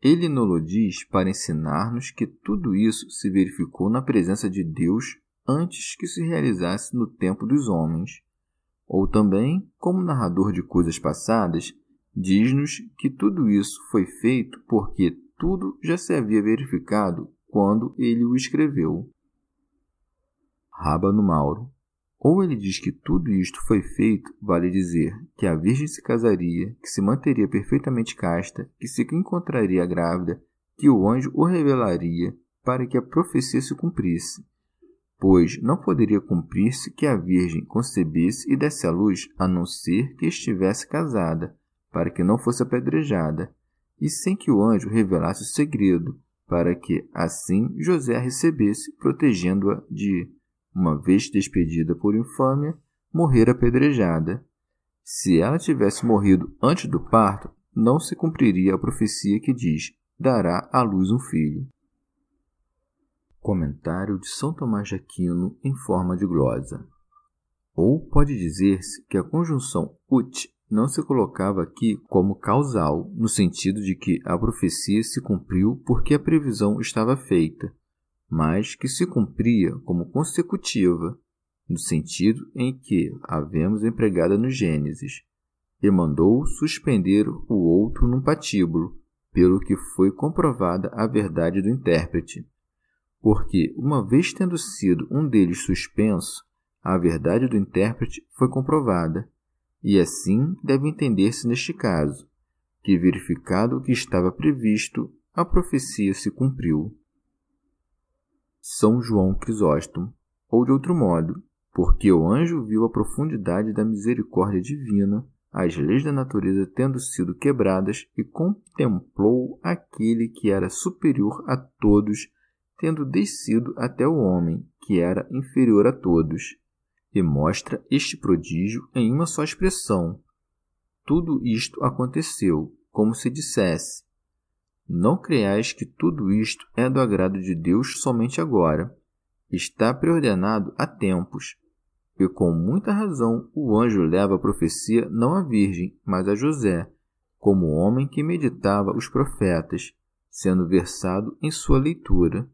C: Ele nos diz para ensinar-nos que tudo isso se verificou na presença de Deus antes que se realizasse no tempo dos homens. Ou também, como narrador de coisas passadas, diz-nos que tudo isso foi feito porque tudo já se havia verificado quando ele o escreveu. Rábano Mauro ou ele diz que tudo isto foi feito, vale dizer que a Virgem se casaria, que se manteria perfeitamente casta, que se encontraria grávida,
B: que o anjo o revelaria para que a profecia se cumprisse, pois não poderia cumprir-se que a Virgem concebesse e desse à luz a não ser que estivesse casada, para que não fosse apedrejada, e sem que o anjo revelasse o segredo, para que, assim, José a recebesse, protegendo-a de, uma vez despedida por infâmia, morrer apedrejada. Se ela tivesse morrido antes do parto, não se cumpriria a profecia que diz: dará à luz um filho. Comentário de São Tomás de Aquino em forma de glosa. Ou pode dizer-se que a conjunção ut não se colocava aqui como causal, no sentido de que a profecia se cumpriu porque a previsão estava feita, mas que se cumpria como consecutiva, no sentido em que a vemos empregada no Gênesis, e mandou suspender o outro num patíbulo, pelo que foi comprovada a verdade do intérprete. Porque, uma vez tendo sido um deles suspenso, a verdade do intérprete foi comprovada, e assim deve entender-se neste caso, que verificado o que estava previsto, a profecia se cumpriu. São João Crisóstomo, ou de outro modo, porque o anjo viu a profundidade da misericórdia divina, as leis da natureza tendo sido quebradas, e contemplou aquele que era superior a todos, tendo descido até o homem, que era inferior a todos e mostra este prodígio em uma só expressão. Tudo isto aconteceu, como se dissesse: Não creais que tudo isto é do agrado de Deus somente agora. Está preordenado há tempos. E com muita razão o anjo leva a profecia não à Virgem, mas a José, como homem que meditava os profetas, sendo versado em sua leitura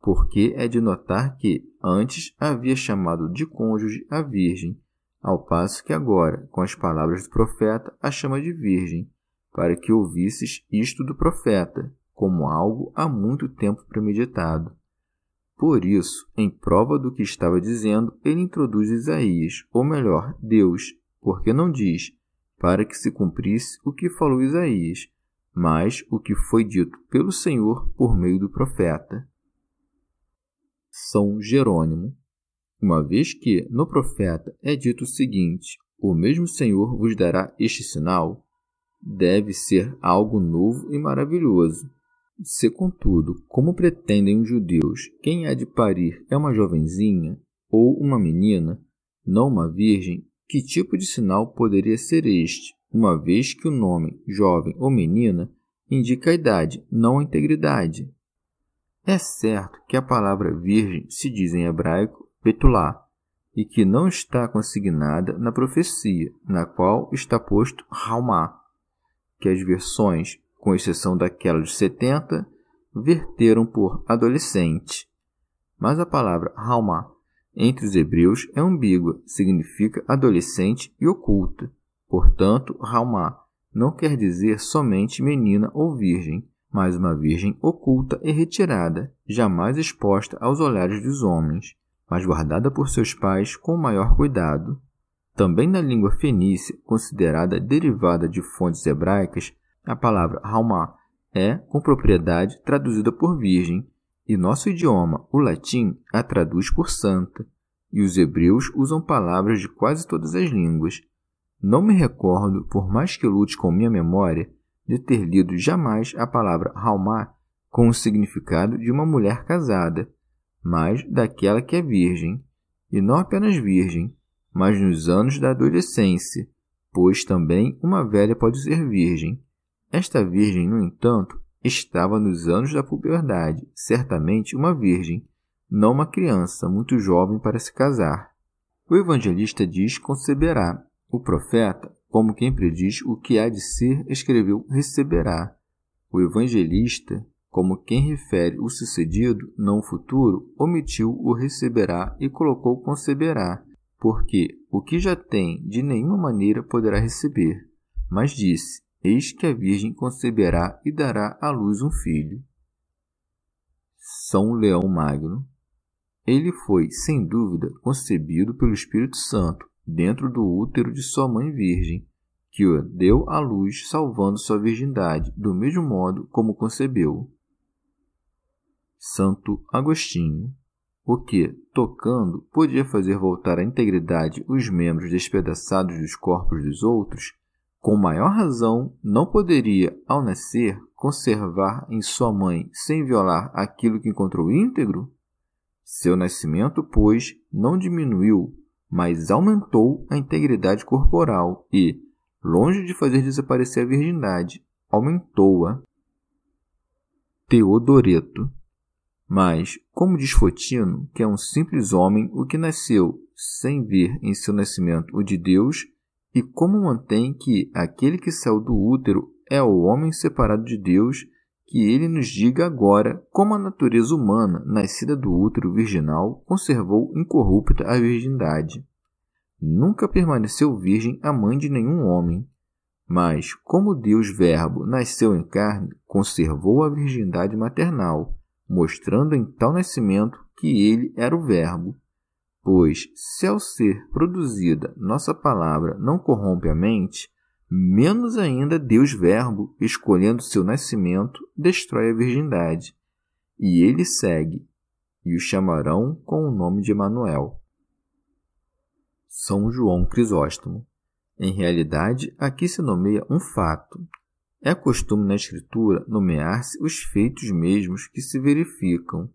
B: porque é de notar que antes havia chamado de cônjuge a virgem, ao passo que agora, com as palavras do profeta, a chama de virgem, para que ouvisses isto do profeta, como algo há muito tempo premeditado. Por isso, em prova do que estava dizendo, ele introduz Isaías, ou melhor, Deus, porque não diz, para que se cumprisse o que falou Isaías, mas o que foi dito pelo Senhor por meio do profeta. São Jerônimo, uma vez que no profeta é dito o seguinte: O mesmo Senhor vos dará este sinal, deve ser algo novo e maravilhoso. Se, contudo, como pretendem os judeus, quem há de parir é uma jovenzinha ou uma menina, não uma virgem, que tipo de sinal poderia ser este, uma vez que o nome jovem ou menina indica a idade, não a integridade? É certo que a palavra virgem se diz em hebraico betulá e que não está consignada na profecia, na qual está posto Raumá, que as versões, com exceção daquela de 70, verteram por adolescente. Mas a palavra Raumá entre os hebreus é ambígua, significa adolescente e oculta. Portanto, Raumá não quer dizer somente menina ou virgem, mas uma virgem oculta e retirada, jamais exposta aos olhares dos homens, mas guardada por seus pais com o maior cuidado. Também na língua fenícia, considerada derivada de fontes hebraicas, a palavra Halmá é, com propriedade, traduzida por virgem, e nosso idioma, o latim, a traduz por santa, e os hebreus usam palavras de quase todas as línguas. Não me recordo, por mais que lute com minha memória, de ter lido jamais a palavra Halmá com o significado de uma mulher casada, mas daquela que é virgem, e não apenas virgem, mas nos anos da adolescência, pois também uma velha pode ser virgem. Esta virgem, no entanto, estava nos anos da puberdade, certamente uma virgem, não uma criança muito jovem para se casar. O evangelista diz conceberá. O profeta como quem prediz o que há de ser, escreveu receberá. O evangelista, como quem refere o sucedido, não o futuro, omitiu o receberá e colocou conceberá, porque o que já tem de nenhuma maneira poderá receber. Mas disse: Eis que a Virgem conceberá e dará à luz um filho. São Leão Magno. Ele foi, sem dúvida, concebido pelo Espírito Santo, dentro do útero de sua mãe virgem, que o deu à luz, salvando sua virgindade, do mesmo modo como concebeu. Santo Agostinho, o que, tocando, podia fazer voltar à integridade os membros despedaçados dos corpos dos outros, com maior razão não poderia, ao nascer, conservar em sua mãe sem violar aquilo que encontrou íntegro? Seu nascimento, pois, não diminuiu, mas aumentou a integridade corporal e, longe de fazer desaparecer a virgindade, aumentou-a. Teodoreto. Mas, como diz Fotino, que é um simples homem o que nasceu, sem ver em seu nascimento o de Deus, e como mantém que aquele que saiu do útero é o homem separado de Deus, que ele nos diga agora como a natureza humana, nascida do útero virginal, conservou incorrupta a virgindade. Nunca permaneceu virgem a mãe de nenhum homem, mas, como Deus Verbo nasceu em carne, conservou a virgindade maternal, mostrando em tal nascimento que ele era o Verbo. Pois, se ao ser produzida nossa palavra não corrompe a mente, menos ainda Deus Verbo, escolhendo seu nascimento, destrói a virgindade. E ele segue, e o chamarão com o nome de Emanuel. São João Crisóstomo. Em realidade, aqui se nomeia um fato. É costume na Escritura nomear-se os feitos mesmos que se verificam.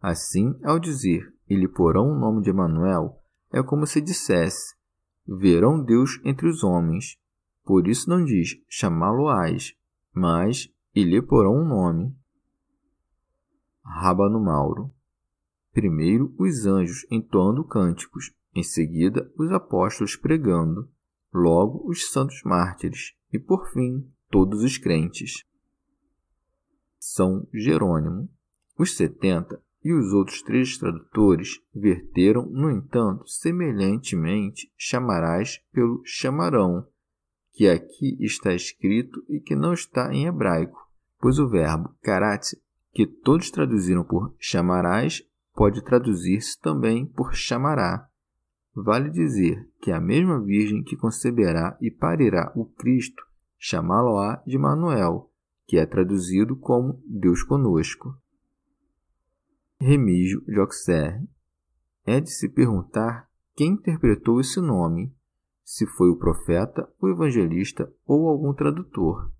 B: Assim, ao dizer, ele porão o nome de Emanuel, é como se dissesse, verão Deus entre os homens. Por isso não diz chamá-lo-ás, mas e lhe porão um nome. Rábano Mauro. Primeiro os anjos entoando cânticos, em seguida os apóstolos pregando, logo os santos mártires e por fim todos os crentes. São Jerônimo. Os setenta e os outros três tradutores verteram, no entanto, semelhantemente, chamarás pelo chamarão, que aqui está escrito e que não está em hebraico, pois o verbo karate, que todos traduziram por chamarás, pode traduzir-se também por chamará. Vale dizer que a mesma Virgem que conceberá e parirá o Cristo, chamá-lo-á de Manuel, que é traduzido como Deus conosco. Remígio de Auxerre. É de se perguntar quem interpretou esse nome, se foi o profeta, o evangelista ou algum tradutor.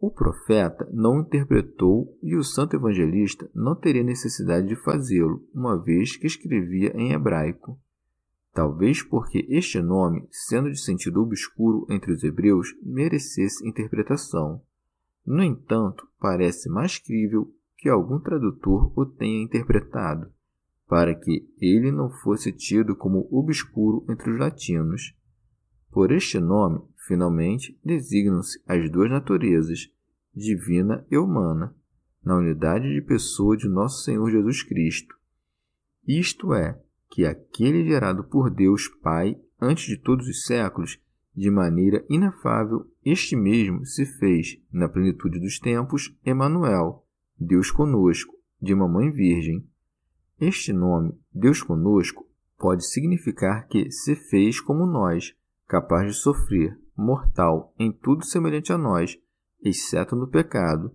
B: O profeta não interpretou e o santo evangelista não teria necessidade de fazê-lo, uma vez que escrevia em hebraico. Talvez porque este nome, sendo de sentido obscuro entre os hebreus, merecesse interpretação. No entanto, parece mais crível que algum tradutor o tenha interpretado, para que ele não fosse tido como obscuro entre os latinos. Por este nome, finalmente, designam-se as duas naturezas, divina e humana, na unidade de pessoa de nosso Senhor Jesus Cristo. Isto é, que aquele gerado por Deus Pai antes de todos os séculos, de maneira inefável, este mesmo se fez, na plenitude dos tempos, Emanuel, Deus conosco, de Mamãe Virgem. Este nome, Deus conosco, pode significar que se fez como nós, capaz de sofrer, mortal, em tudo semelhante a nós, exceto no pecado,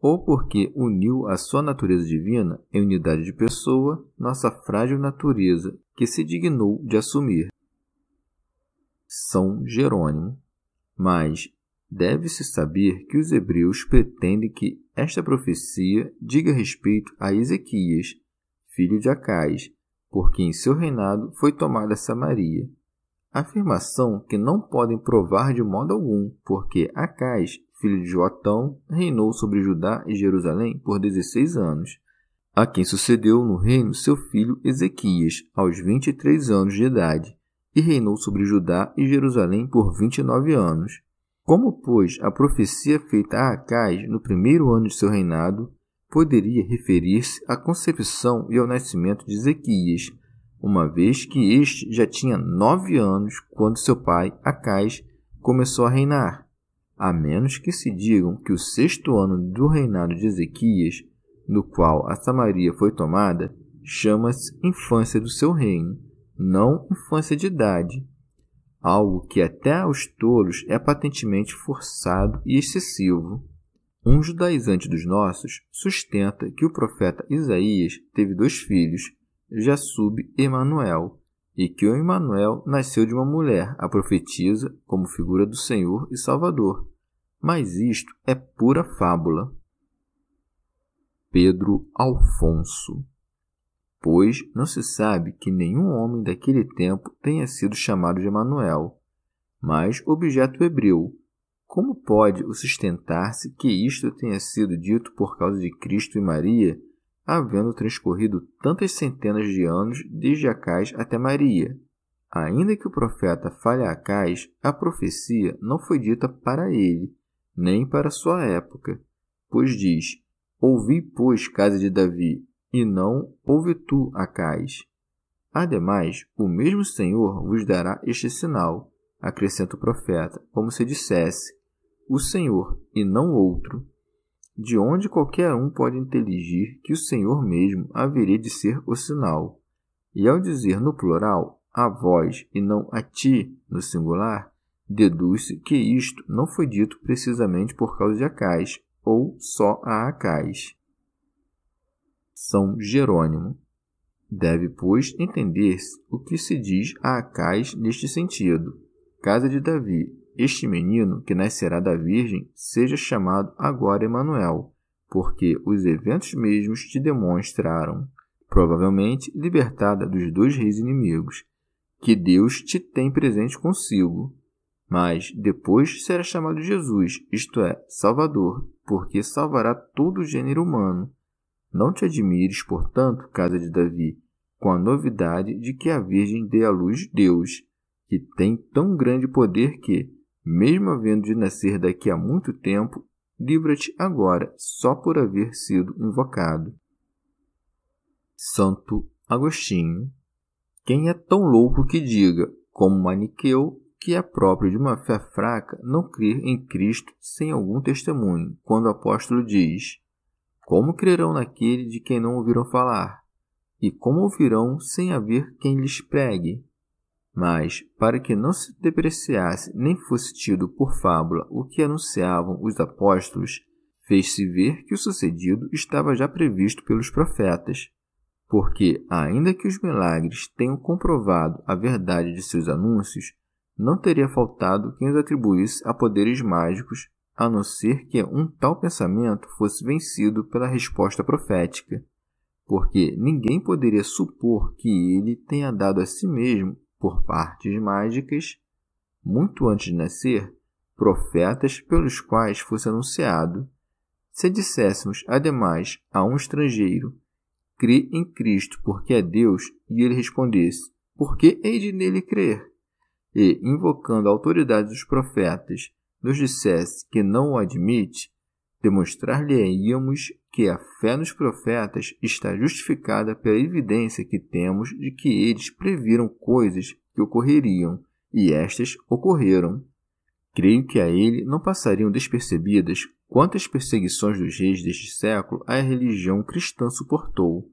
B: ou porque uniu a sua natureza divina em unidade de pessoa, nossa frágil natureza, que se dignou de assumir. São Jerônimo. Mas deve-se saber que os hebreus pretendem que esta profecia diga respeito a Ezequias, filho de Acais, porque em seu reinado foi tomada Samaria. Afirmação que não podem provar de modo algum, porque Acais, filho de Joatão, reinou sobre Judá e Jerusalém por 16 anos, a quem sucedeu no reino seu filho Ezequias, aos 23 anos de idade, e reinou sobre Judá e Jerusalém por 29 anos. Como, pois, a profecia feita a Acais no primeiro ano de seu reinado poderia referir-se à concepção e ao nascimento de Ezequias, uma vez que este já tinha nove anos quando seu pai, Acais, começou a reinar, a menos que se digam que o sexto ano do reinado de Ezequias, no qual a Samaria foi tomada, chama-se infância do seu reino, não infância de idade, algo que até aos tolos é patentemente forçado e excessivo. Um judaizante dos nossos sustenta que o profeta Isaías teve dois filhos, Jassub Emanuel, e que o Emanuel nasceu de uma mulher, a profetisa, como figura do Senhor e Salvador. Mas isto é pura fábula. Pedro Alfonso Pois não se sabe que nenhum homem daquele tempo tenha sido chamado de Emanuel, mas objeto hebreu, como pode o sustentar-se que isto tenha sido dito por causa de Cristo e Maria, havendo transcorrido tantas centenas de anos desde Acais até Maria? Ainda que o profeta fale a Acais, a profecia não foi dita para ele, nem para sua época, pois diz: Ouvi, pois, casa de Davi, e não ouve tu, Acais. Ademais, o mesmo Senhor vos dará este sinal, acrescenta o profeta, como se dissesse: o Senhor e não outro, de onde qualquer um pode inteligir que o Senhor mesmo haveria de ser o sinal. E ao dizer no plural a vós e não a ti no singular, deduz-se que isto não foi dito precisamente por causa de Acais, ou só a Acais. São Jerônimo. Deve, pois, entender-se o que se diz a Acais neste sentido. Casa de Davi, este menino que nascerá da Virgem seja chamado agora Emanuel, porque os eventos mesmos te demonstraram, provavelmente libertada dos dois reis inimigos, que Deus te tem presente consigo. Mas depois será chamado Jesus, isto é, Salvador, porque salvará todo o gênero humano. Não te admires, portanto, casa de Davi, com a novidade de que a Virgem dê à luz Deus, que tem tão grande poder que, mesmo havendo de nascer daqui a muito tempo, livra-te agora só por haver sido invocado. Santo Agostinho. Quem é tão louco que diga, como Maniqueu, que é próprio de uma fé fraca não crer em Cristo sem algum testemunho, quando o apóstolo diz: Como crerão naquele de quem não ouviram falar? E como ouvirão sem haver quem lhes pregue? Mas, para que não se depreciasse nem fosse tido por fábula o que anunciavam os apóstolos, fez-se ver que o sucedido estava já previsto pelos profetas. Porque, ainda que os milagres tenham comprovado a verdade de seus anúncios, não teria faltado quem os atribuísse a poderes mágicos, a não ser que um tal pensamento fosse vencido pela resposta profética. Porque ninguém poderia supor que ele tenha dado a si mesmo por partes mágicas, muito antes de nascer, profetas pelos quais fosse anunciado. Se disséssemos, ademais, a um estrangeiro, crê em Cristo porque é Deus, e ele respondesse, por que hei de nele crer? E, invocando a autoridade dos profetas, nos dissesse que não o admite, demonstrar-lhe-íamos que a fé nos profetas está justificada pela evidência que temos de que eles previram coisas que ocorreriam, e estas ocorreram. Creio que a ele não passariam despercebidas quantas perseguições dos reis deste século a religião cristã suportou.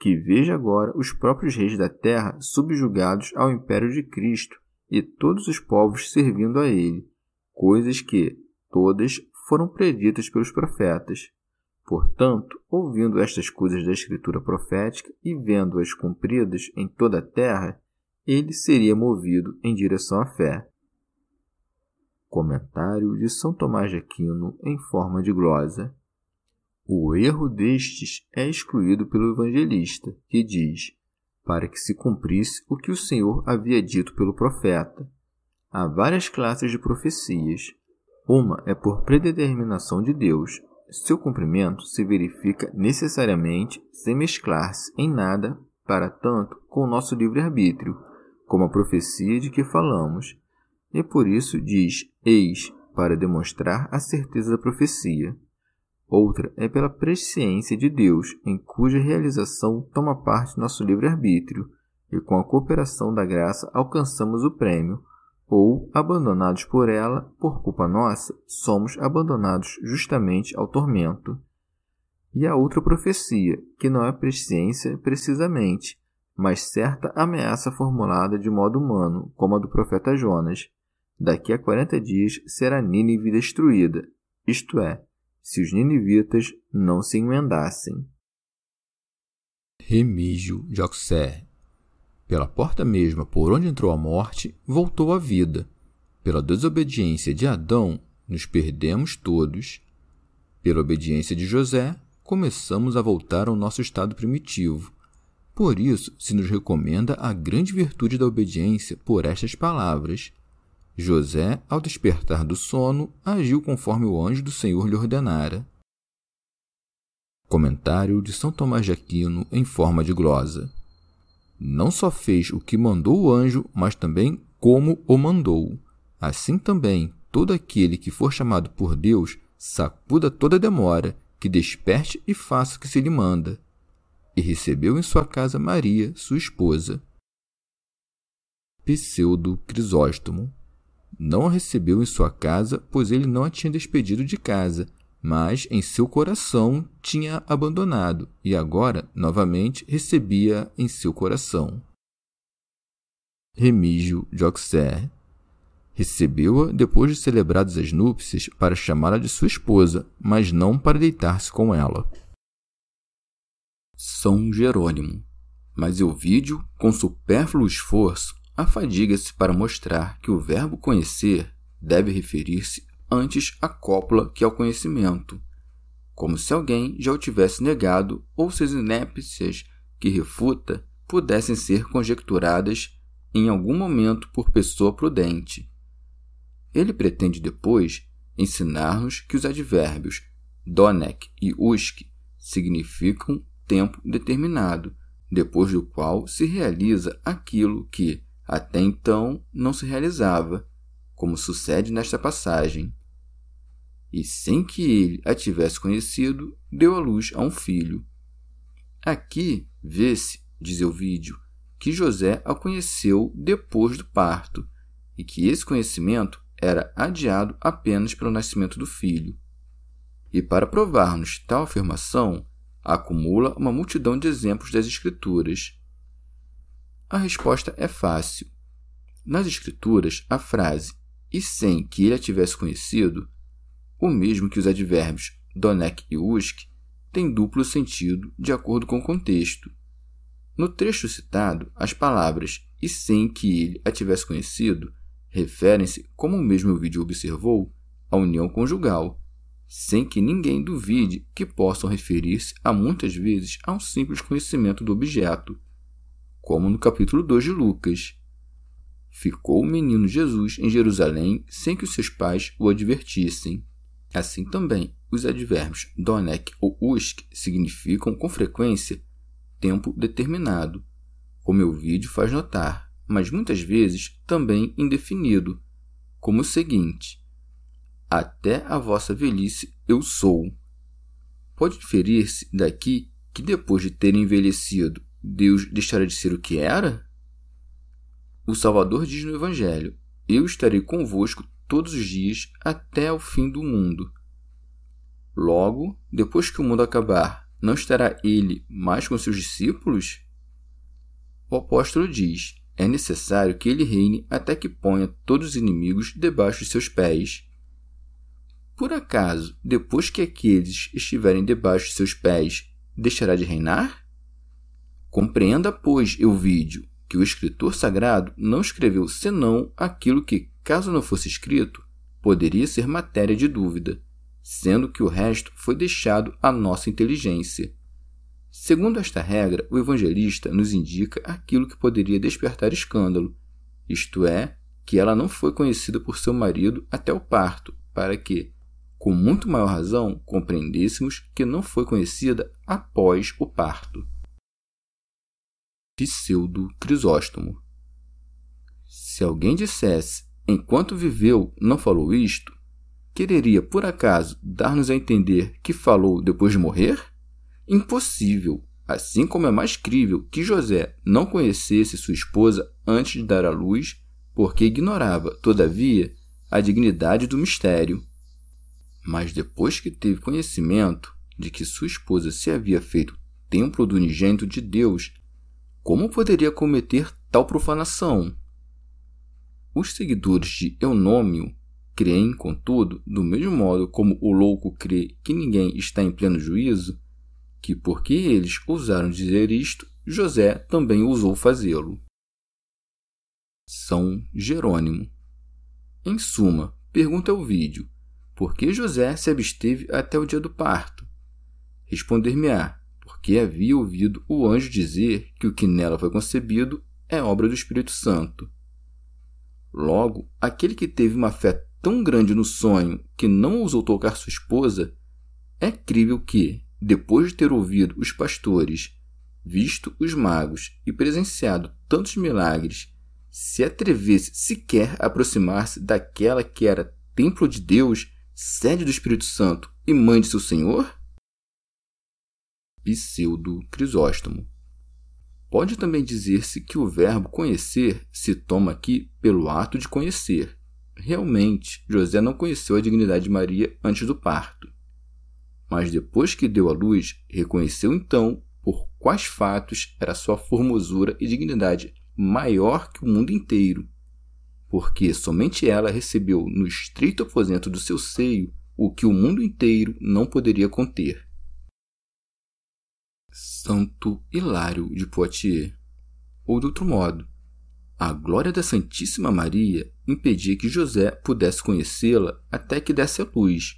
B: Que veja agora os próprios reis da terra subjugados ao império de Cristo e todos os povos servindo a ele, coisas que, todas, foram preditas pelos profetas. Portanto, ouvindo estas coisas da Escritura profética e vendo-as cumpridas em toda a terra, ele seria movido em direção à fé. Comentário de São Tomás de Aquino em forma de glosa. O erro destes é excluído pelo evangelista, que diz: para que se cumprisse o que o Senhor havia dito pelo profeta. Há várias classes de profecias, uma é por predeterminação de Deus. Seu cumprimento se verifica necessariamente sem mesclar-se em nada, para tanto, com o nosso livre-arbítrio, como a profecia de que falamos. E por isso diz eis, para demonstrar a certeza da profecia. Outra é pela presciência de Deus, em cuja realização toma parte nosso livre-arbítrio, e com a cooperação da graça alcançamos o prêmio, ou, abandonados por ela, por culpa nossa, somos abandonados justamente ao tormento. E a outra profecia, que não é presciência precisamente, mas certa ameaça formulada de modo humano, como a do profeta Jonas. Daqui a quarenta dias será Nínive destruída, isto é,
C: se os ninivitas não se emendassem.
B: Remígio de Oxer. Pela porta mesma por onde entrou a morte, voltou a vida. Pela desobediência de Adão, nos perdemos todos. Pela obediência de José, começamos a voltar ao nosso estado primitivo. Por isso, se nos recomenda a grande virtude da obediência por estas palavras. José, ao despertar do sono, agiu conforme o anjo do Senhor lhe ordenara. Comentário de São Tomás de Aquino em forma de glosa. Não só fez o que mandou o anjo, mas também como o mandou. Assim também, todo aquele que for chamado por Deus, sacuda toda demora, que desperte e faça o que se lhe manda. E recebeu em sua casa Maria, sua esposa. Pseudo Crisóstomo. Não a recebeu em sua casa, pois ele não a tinha despedido de casa, mas em seu coração tinha abandonado e agora novamente recebia em seu coração. Remígio de Auxerre Recebeu-a depois de celebradas as núpcias para chamá-la de sua esposa, mas não para deitar-se com ela. São Jerônimo. Mas Euvídio, com supérfluo esforço, afadiga-se para mostrar que o verbo conhecer deve referir-se antes à cópula que ao conhecimento, como se alguém já o tivesse negado ou se as inépcias que refuta pudessem ser conjecturadas em algum momento por pessoa prudente. Ele pretende depois ensinar-nos que os advérbios donek e usk significam tempo determinado, depois do qual se realiza aquilo que até então não se realizava, como sucede nesta passagem. E sem que ele a tivesse conhecido, deu à luz a um filho. Aqui vê-se, diz Ovídio, que José a conheceu depois do parto, e que esse conhecimento era adiado apenas pelo nascimento do filho. E para provar-nos tal afirmação, acumula uma multidão de exemplos das Escrituras. A resposta é fácil. Nas Escrituras, a frase e sem que ele a tivesse conhecido, o mesmo que os advérbios donek e usk, tem duplo sentido de acordo com o contexto. No trecho citado, as palavras e sem que ele a tivesse conhecido referem-se, como o mesmo vídeo observou, à união conjugal, sem que ninguém duvide que possam referir-se a muitas vezes a um simples conhecimento do objeto, como no capítulo 2 de Lucas. Ficou o menino Jesus em Jerusalém sem que os seus pais o advertissem. Assim também, os advérbios donek ou usk significam com frequência tempo determinado, como o vídeo faz notar, mas muitas vezes também indefinido, como o seguinte: Até a vossa velhice eu sou. Pode inferir-se daqui que depois de ter envelhecido, Deus deixará de ser o que era? O Salvador diz no Evangelho: Eu estarei convosco todos os dias até o fim do mundo. Logo, depois que o mundo acabar, não estará ele mais com seus discípulos? O apóstolo diz: é necessário que ele reine até que ponha todos os inimigos debaixo de seus pés. Por acaso, depois que aqueles estiverem debaixo de seus pés, deixará de reinar? Compreenda, pois, Euvídio, que o escritor sagrado não escreveu senão aquilo que, caso não fosse escrito, poderia ser matéria de dúvida, sendo que o resto foi deixado à nossa inteligência. Segundo esta regra, o evangelista nos indica aquilo que poderia despertar escândalo, isto é, que ela não foi conhecida por seu marido até o parto, para que, com muito maior razão, compreendêssemos que não foi conhecida após o parto. Pseudo Crisóstomo. Se alguém dissesse, enquanto viveu, não falou isto, quereria por acaso dar-nos a entender que falou depois de morrer? Impossível! Assim como é mais crível que José não conhecesse sua esposa antes de dar à luz, porque ignorava, todavia, a dignidade do mistério. Mas depois que teve conhecimento de que sua esposa se havia feito templo do unigênito de Deus como poderia cometer tal profanação? Os seguidores de Eunômio Creem, contudo, do mesmo modo como o louco crê que ninguém está em pleno juízo, que porque eles ousaram dizer isto, José também ousou fazê-lo. São Jerônimo. Em suma, pergunta ao vídeo: por que José se absteve até o dia do parto? Responder-me-á: porque havia ouvido o anjo dizer que o que nela foi concebido é obra do Espírito Santo. Logo, aquele que teve uma fé tão grande no sonho que não ousou tocar sua esposa, é crível que, depois de ter ouvido os pastores, visto os magos e presenciado tantos milagres se atrevesse sequer a aproximar-se daquela que era templo de Deus, sede do Espírito Santo e mãe de seu Senhor? Pseudo Crisóstomo. Pode também dizer-se que o verbo conhecer se toma aqui pelo ato de conhecer. Realmente, José não conheceu a dignidade de Maria antes do parto. Mas depois que deu à luz, reconheceu então por quais fatos era sua formosura e dignidade maior que o mundo inteiro, porque somente ela recebeu no estreito aposento do seu seio o que o mundo inteiro não poderia conter. Santo Hilário de Poitiers. Ou de outro modo, a glória da Santíssima Maria impedia que José pudesse conhecê-la até que desse a luz,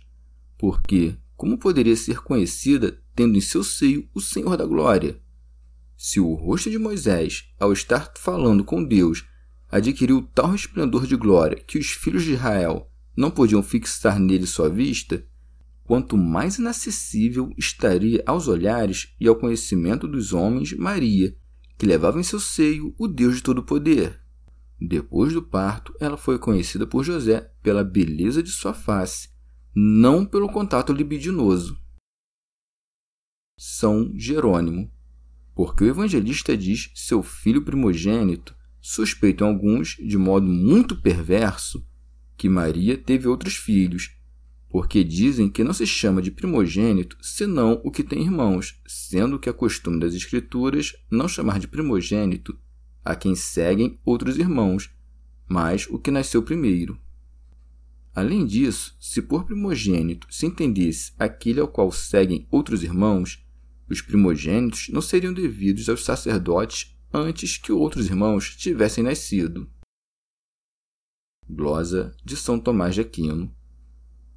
B: porque como poderia ser conhecida tendo em seu seio o Senhor da Glória? Se o rosto de Moisés, ao estar falando com Deus, adquiriu tal resplendor de glória que os filhos de Israel não podiam fixar nele sua vista, quanto mais inacessível estaria aos olhares e ao conhecimento dos homens Maria, que levava em seu seio o Deus de todo poder. Depois do parto, ela foi conhecida por José pela beleza de sua face, não pelo contato libidinoso. São Jerônimo porque o evangelista diz seu filho primogênito, suspeitam alguns, de modo muito perverso, que Maria teve outros filhos, porque dizem que não se chama de primogênito senão o que tem irmãos, sendo que é costume das Escrituras não chamar de primogênito a quem seguem outros irmãos, mas o que nasceu primeiro. Além disso, se por primogênito se entendesse aquele ao qual seguem outros irmãos, os primogênitos não seriam devidos aos sacerdotes antes que outros irmãos tivessem nascido. Glosa de São Tomás de Aquino.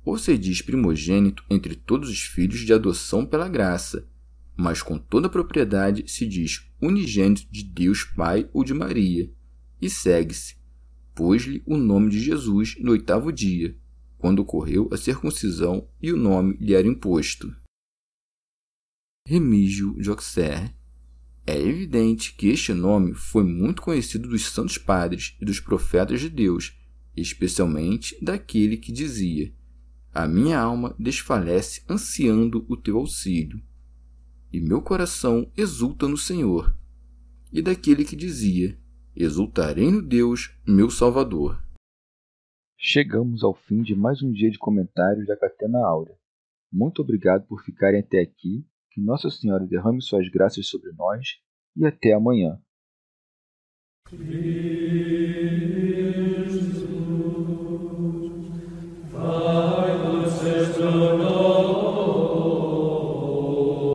B: Ou se diz primogênito entre todos os filhos de adoção pela graça, mas com toda a propriedade se diz unigênito de Deus Pai ou de Maria, e segue-se, pôs-lhe o nome de Jesus no oitavo dia, quando ocorreu a circuncisão e o nome lhe era imposto. Remígio de Auxerre. É evidente que este nome foi muito conhecido dos santos padres e dos profetas de Deus, especialmente daquele que dizia: A minha alma desfalece ansiando o teu auxílio, e meu coração exulta no Senhor, e daquele que dizia: Exultarei no Deus, meu Salvador.
C: Chegamos ao fim de mais um dia de comentários da Catena Áurea. Muito obrigado por ficarem até aqui que Nossa Senhora derrame suas graças sobre nós e até amanhã.